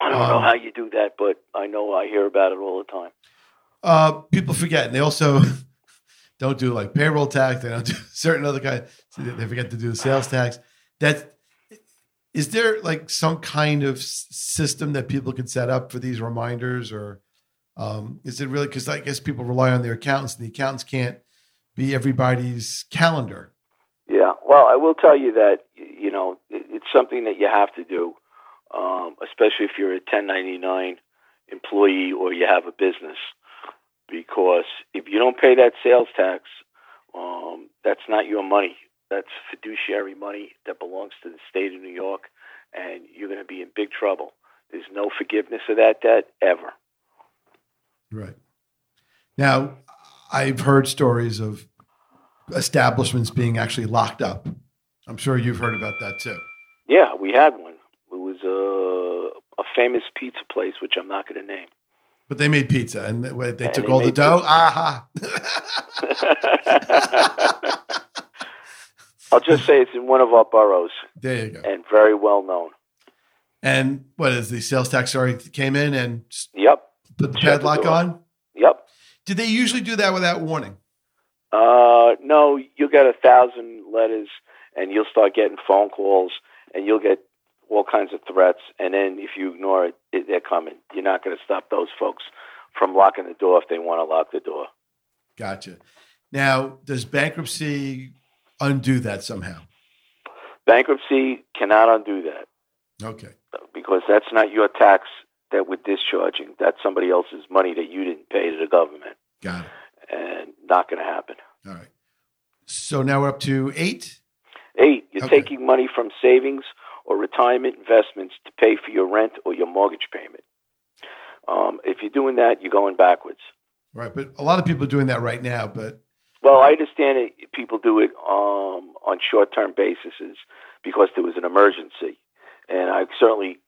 I don't um, know how you do that, but I know I hear about it all the time. Uh, people forget, and they also don't do like payroll tax. They don't do certain other kind. They forget to do the sales tax. That is there like some kind of system that people can set up for these reminders or um, is it really because i guess people rely on their accountants and the accountants can't be everybody's calendar. Yeah well i will tell you that you know it's something that you have to do um, especially if you're a 1099 employee or you have a business because if you don't pay that sales tax um, that's not your money that's fiduciary money that belongs to the state of New York, and you're going to be in big trouble. There's no forgiveness of that debt ever. Right. Now, I've heard stories of establishments being actually locked up. I'm sure you've heard about that too. Yeah, we had one. It was a, a famous pizza place, which I'm not going to name. But they made pizza and they, they and took they all the dough. Pizza. Aha. I'll just say it's in one of our boroughs. There you go. And very well known. And what is the sales tax already came in and yep put the padlock on? Yep. Did they usually do that without warning? Uh, no. You'll get a thousand letters, and you'll start getting phone calls, and you'll get all kinds of threats, and then if you ignore it, it they're coming. You're not going to stop those folks from locking the door if they want to lock the door. Gotcha. Now, does bankruptcy undo that somehow? Bankruptcy cannot undo that. Okay. Because that's not your tax that we're discharging. That's somebody else's money that you didn't pay to the government. Got it. And not going to happen. All right. So now we're up to eight. Eight, you're Okay. taking money from savings or retirement investments to pay for your rent or your mortgage payment. Um, if you're doing that, you're going backwards. Right. But a lot of people are doing that right now. But Well, I understand it. People do it um, on short-term basis because there was an emergency, and I certainly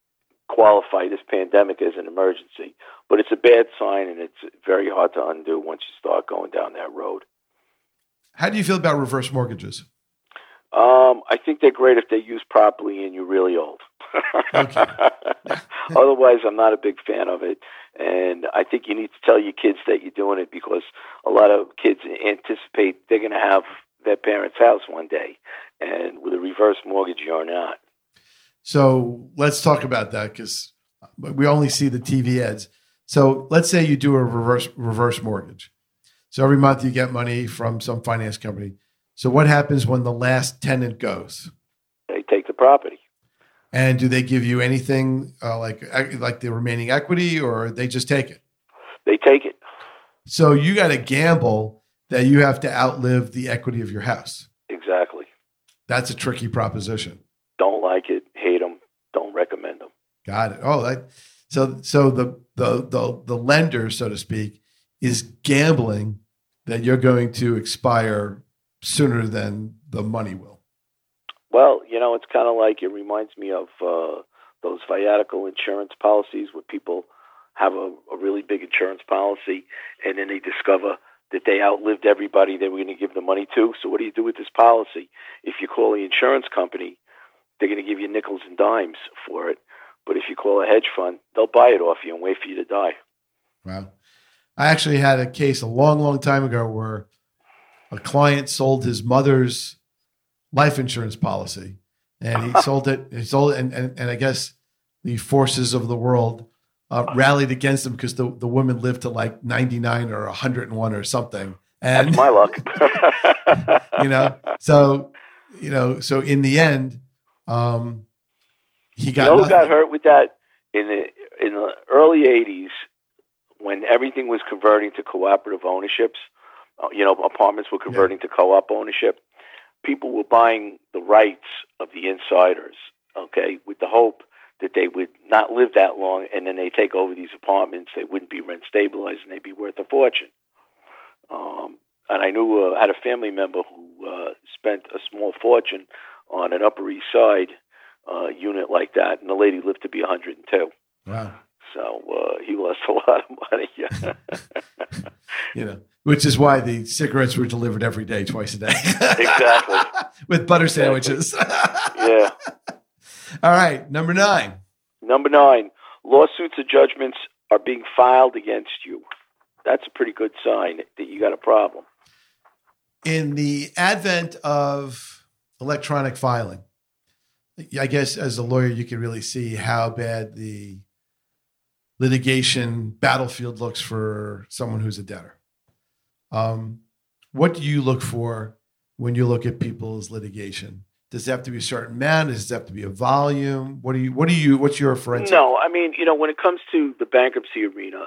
qualify this pandemic as an emergency. But it's a bad sign, and it's very hard to undo once you start going down that road. how do you feel about reverse mortgages? Um, I think they're great if they're used properly and you're really old. Okay. Otherwise, I'm not a big fan of it. And I think you need to tell your kids that you're doing it because a lot of kids anticipate they're going to have their parents' house one day. And with a reverse mortgage, you're not. So let's talk about that because we only see the TV ads. So let's say you do a reverse reverse mortgage. So every month you get money from some finance company. So what happens when the last tenant goes? They take the property. And do they give you anything uh, like like the remaining equity, or they just take it? They take it. So you got to gamble that you have to outlive the equity of your house. Exactly. That's a tricky proposition. Don't like it, hate them, don't recommend them. Got it. Oh, that, so so the, the the the lender, so to speak, is gambling that you're going to expire sooner than the money will. Well, you know, it's kind of like it reminds me of uh, those viatical insurance policies where people have a, a really big insurance policy and then they discover that they outlived everybody they were going to give the money to. So, what do you do with this policy? If you call the insurance company, they're going to give you nickels and dimes for it. But if you call a hedge fund, they'll buy it off you and wait for you to die. Wow. I actually had a case a long, long time ago where a client sold his mother's life insurance policy and he sold it. He sold it, and, and, and I guess the forces of the world uh, rallied against him because the, the woman lived to like 99 or 101 or something. And, That's my luck. you know, so, you know, so in the end, um, he got, you know who nothing. got hurt with that in the in the early '80s when everything was converting to cooperative ownerships. Uh, you know, apartments were converting to co-op ownership. People were buying the rights of the insiders. Okay, with the hope that they would not live that long, and then they take over these apartments. They wouldn't be rent stabilized, and they'd be worth a fortune. Um, and I knew uh, had a family member who uh, spent a small fortune on an Upper East Side uh, unit like that, and the lady lived to be 102. Wow. So uh, he lost a lot of money. You know, which is why the cigarettes were delivered every day, twice a day. Exactly. With butter sandwiches. yeah. All right. Number nine. Number nine, lawsuits or judgments are being filed against you. That's a pretty good sign that you got a problem. In the advent of electronic filing, I guess as a lawyer, you can really see how bad the litigation battlefield looks for someone who's a debtor. Um, what do you look for when you look at people's litigation? Does it have to be a certain amount? Does it have to be a volume? What do you? What do you? What's your forensic? No, I mean, you know, when it comes to the bankruptcy arena,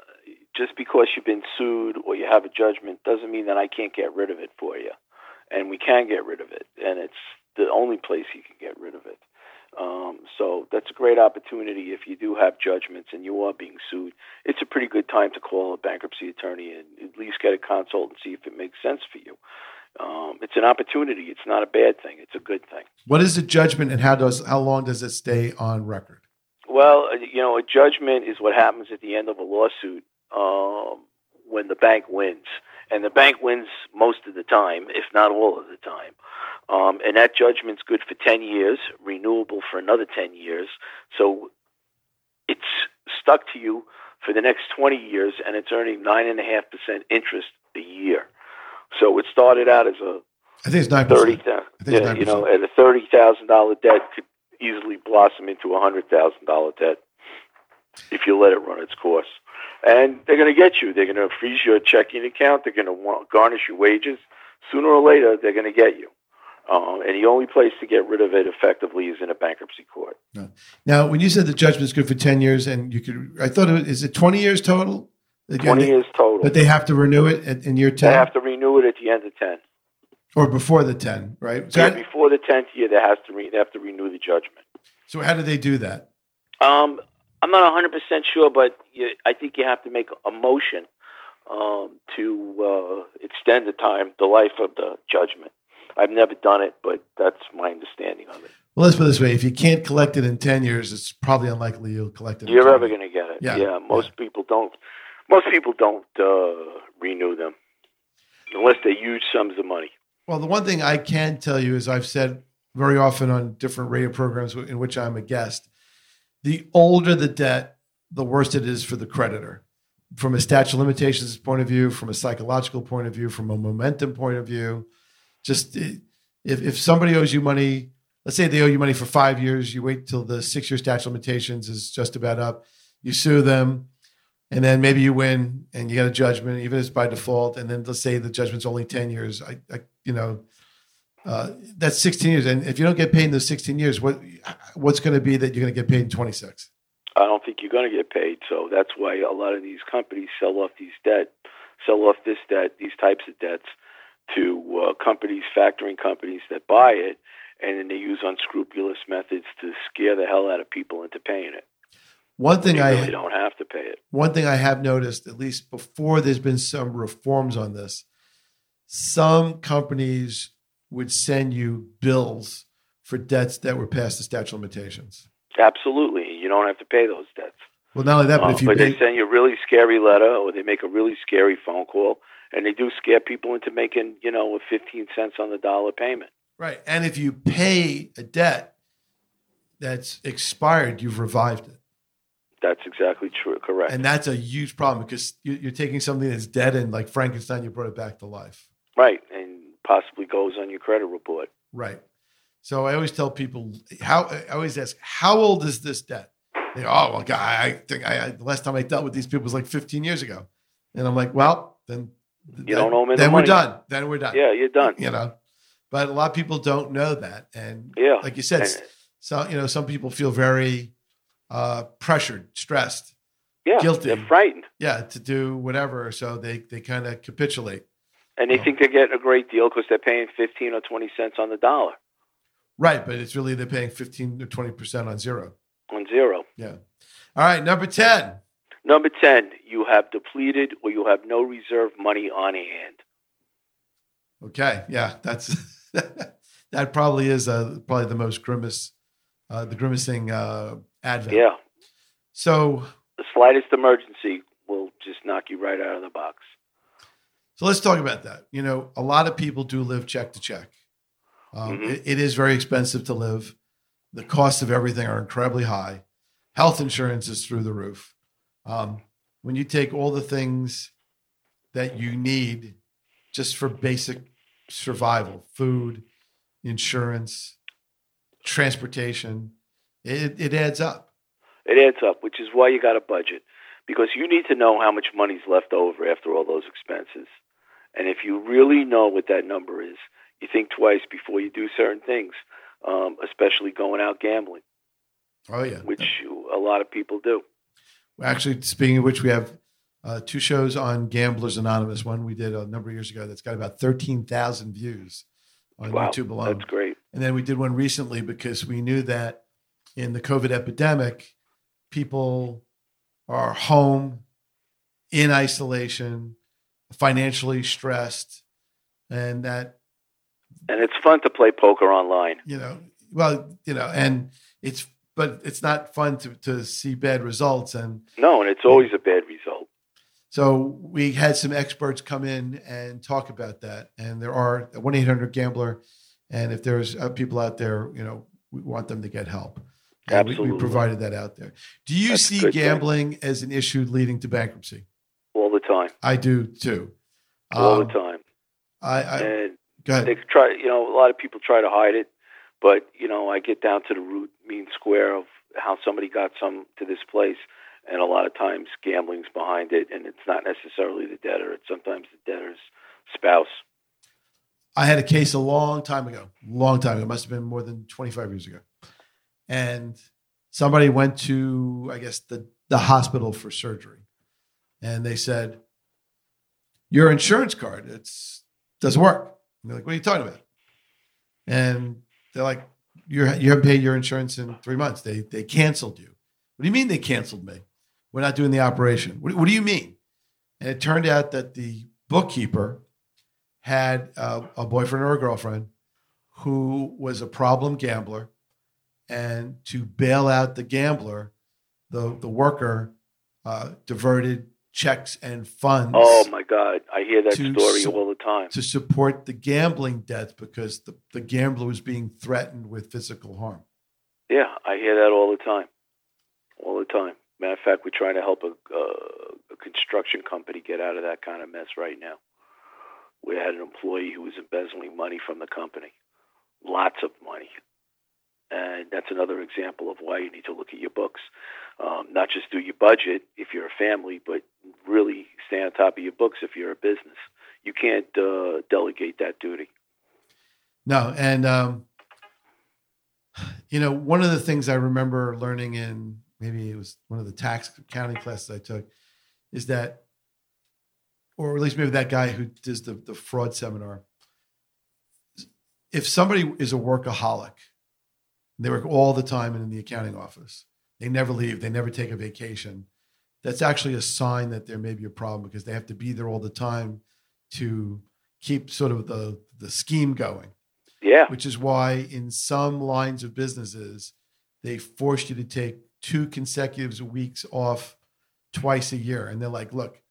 just because you've been sued or you have a judgment doesn't mean that I can't get rid of it for you. And we can get rid of it, and it's the only place you can get rid of it. That's a great opportunity if you do have judgments and you are being sued. It's a pretty good time to call a bankruptcy attorney and at least get a consult and see if it makes sense for you. Um, it's an opportunity. It's not a bad thing. It's a good thing. What is a judgment, and how does how long does it stay on record? Well, uh, you know, a judgment is what happens at the end of a lawsuit um, when the bank wins, and the bank wins most of the time, if not all of the time. Um, and that judgment's good for ten years, renewable for another ten years. So it's stuck to you for the next twenty years, and it's earning nine and a half percent interest a year. So it started out as a I think it's nine thirty percent. thousand. I think it's Yeah, you know, 9%. a thirty thousand dollar debt could easily blossom into a hundred thousand dollar debt if you let it run its course. And they're going to get you. They're going to freeze your checking account. They're going to garnish your wages. Sooner or later, they're going to get you. Um, and the only place to get rid of it effectively is in a bankruptcy court. Now, when you said the judgment is good for ten years, and you could, I thought it was, is it twenty years total? Twenty years total. But they have to renew it at, in year ten. They have to renew it at the end of ten, or before the ten, right? So yeah, before the tenth year, they has to re- they have to renew the judgment. So how do they do that? Um, I'm not 100 percent sure, but you, I think you have to make a motion um, to uh, extend the time, the life of the judgment. I've never done it, but that's my understanding of it. Well, let's put it this way: if you can't collect it in ten years, it's probably unlikely you'll collect it. You're ever going to get it. Yeah, yeah most yeah. people don't. Most people don't uh, renew them unless they're huge sums of money. Well, the one thing I can tell you is I've said very often on different radio programs in which I'm a guest, the older the debt, the worse it is for the creditor. From a statute of limitations point of view, from a psychological point of view, from a momentum point of view, just if, if somebody owes you money, let's say they owe you money for five years, you wait till the six year statute of limitations is just about up, you sue them, and then maybe you win and you get a judgment, even if it's by default, and then let's say the judgment's only 10 years. I, I you know, uh, that's 16 years. And if you don't get paid in those 16 years, what what's going to be that you're going to get paid in 26? I don't think you're going to get paid. So that's why a lot of these companies sell off these debt, sell off this debt, these types of debts to uh, companies, factoring companies that buy it, and then they use unscrupulous methods to scare the hell out of people into paying it. One thing I really don't have to pay it. One thing I have noticed, at least before there's been some reforms on this, some companies would send you bills for debts that were past the statute of limitations. Absolutely, you don't have to pay those debts. Well, not only that, but if you but pay- they send you a really scary letter, or they make a really scary phone call, and they do scare people into making you know a fifteen cents on the dollar payment. Right, and if you pay a debt that's expired, you've revived it. That's exactly true. Correct. And that's a huge problem because you're taking something that's dead and like Frankenstein, you brought it back to life. Right, and possibly goes on your credit report. Right. So I always tell people how I always ask, how old is this debt? They go, oh well, God, I think I, the last time I dealt with these people was like 15 years ago, and I'm like, well, then you then, don't owe me. Then we're done. Then we're done. Yeah, you're done. You know, but a lot of people don't know that, and yeah, like you said, and, so you know, some people feel very uh, pressured, stressed, yeah, guilty, they're frightened. Yeah, to do whatever, so they they kind of capitulate. And they think they're getting a great deal because they're paying 15 or 20 cents on the dollar. Right, but it's really they're paying 15 or 20% on zero. On zero. Yeah. All right, number 10. Number 10, you have depleted or you have no reserve money on hand. Okay, yeah, that's that probably is uh, probably the most grimace, uh, the grimacing uh, advent. Yeah. So the slightest emergency will just knock you right out of the box. So let's talk about that. You know, a lot of people do live check to check. Um, mm-hmm. it, it is very expensive to live. The costs of everything are incredibly high. Health insurance is through the roof. Um, when you take all the things that you need just for basic survival food, insurance, transportation it, it adds up. It adds up, which is why you got a budget because you need to know how much money's left over after all those expenses. And if you really know what that number is, you think twice before you do certain things, um, especially going out gambling. Oh yeah, which a lot of people do. Actually, speaking of which, we have uh, two shows on Gamblers Anonymous. One we did a number of years ago that's got about thirteen thousand views on wow, YouTube alone. That's great. And then we did one recently because we knew that in the COVID epidemic, people are home in isolation financially stressed, and that. And it's fun to play poker online. You know, well, you know, and it's but it's not fun to to see bad results and. No, and it's always a bad result. So we had some experts come in and talk about that, and there are one eight hundred gambler, and if there's uh, people out there, you know, we want them to get help. Absolutely, we, we, provided that out there. Do you That's see gambling thing. as an issue leading to bankruptcy? all the time. I do too. All um, the time. I, I and go ahead. They try, you know, a lot of people try to hide it, But you know, I get down to the root, mean square of how somebody got some to this place, and a lot of times gambling's behind it, and it's not necessarily the debtor; it's sometimes the debtor's spouse. I had a case a long time ago, long time ago, it must have been more than 25 years ago. And somebody went to, I guess, the, the hospital for surgery. And they said, Your insurance card, it's doesn't work. And they're like, What are you talking about? And they're like, You're, you haven't paid your insurance in three months. They, they canceled you. What do you mean they canceled me? We're not doing the operation. What, what do you mean? And it turned out that the bookkeeper had a, a boyfriend or a girlfriend who was a problem gambler, and to bail out the gambler, the the worker uh, diverted checks and funds. Oh my God, I hear that story su- all the time. to support the gambling debt because the, the gambler was being threatened with physical harm. Yeah, I hear that all the time, all the time. Matter of fact, we're trying to help a, uh, a construction company get out of that kind of mess right now. We had an employee who was embezzling money from the company, lots of money, and that's another example of why you need to look at your books, um, not just do your budget if you're a family, but really stay on top of your books if you're a business. You can't uh, delegate that duty. No, and um, you know, one of the things I remember learning in maybe it was one of the tax accounting classes I took is that, or at least maybe that guy who does the, the fraud seminar. If somebody is a workaholic, they work all the time in the accounting office, they never leave, they never take a vacation. That's actually a sign that there may be a problem because they have to be there all the time to keep sort of the the scheme going. Yeah, which is why in some lines of businesses they force you to take two consecutive weeks off twice a year. And they're like look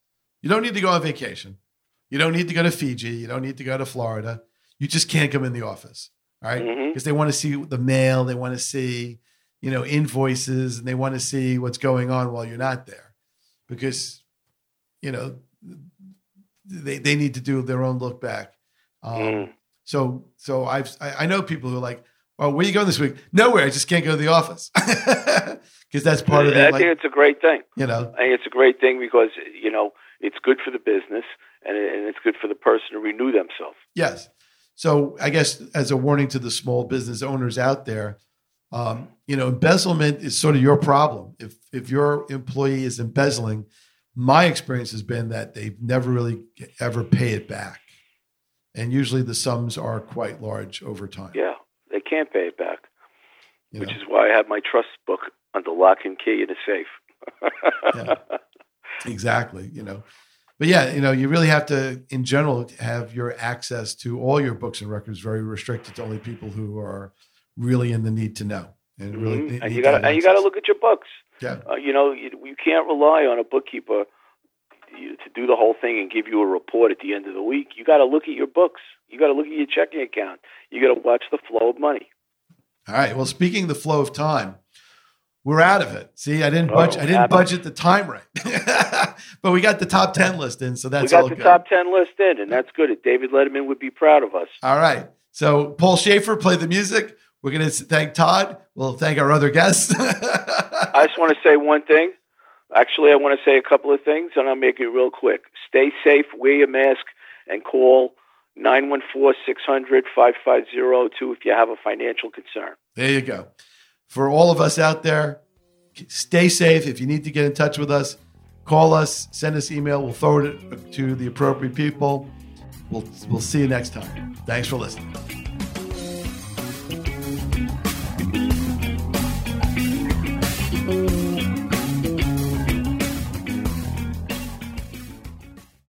you don't need to go on vacation. You don't need to go to fiji. You don't need to go to florida. You just can't come in the office right? Because they want to see the mail they want to see you know invoices and they want to see what's going on while you're not there because you know they, they need to do their own look back um, Mm. so so I've I, I know people who are like, "Well, where are you going this week? Nowhere. I just can't go to the office because that's part of it. I that. think Like it's a great thing. you know, I think it's a great thing because you know it's good for the business and, it, and it's good for the person to renew themselves. yes. So I guess as a warning to the small business owners out there, um, you know, embezzlement is sort of your problem. If if your employee is embezzling, my experience has been that they never really ever pay it back, and usually the sums are quite large over time. Yeah, they can't pay it back, you which know? is why I have my trust book under lock and key in a safe. Yeah. exactly you know but yeah you know you really have to in general have your access to all your books and records very restricted to only people who are really in the need to know and really Mhm. need- and you got to and you got to look at your books. yeah Uh, you know, you, you can't rely on a bookkeeper to do the whole thing and give you a report at the end of the week. You got to look at your books. You got to look at your checking account. You got to watch the flow of money. all right well speaking of the flow of time we're out of it see i didn't Oh, budget i didn't budget the time right but we got the top 10 list in so that's we got all the good top ten list in, and that's good. David Letterman would be proud of us. all right so paul shaffer played the music we're going to thank todd we'll thank our other guests I just want to say one thing. Actually, I want to say a couple of things, and I'll make it real quick. Stay safe, wear your mask, and call 914-600-5502 if you have a financial concern. There you go for all of us out there, stay safe. If you need to get in touch with us, call us, send us email. We'll forward it to the appropriate people. We'll, we'll see you next time. Thanks for listening. Thank you.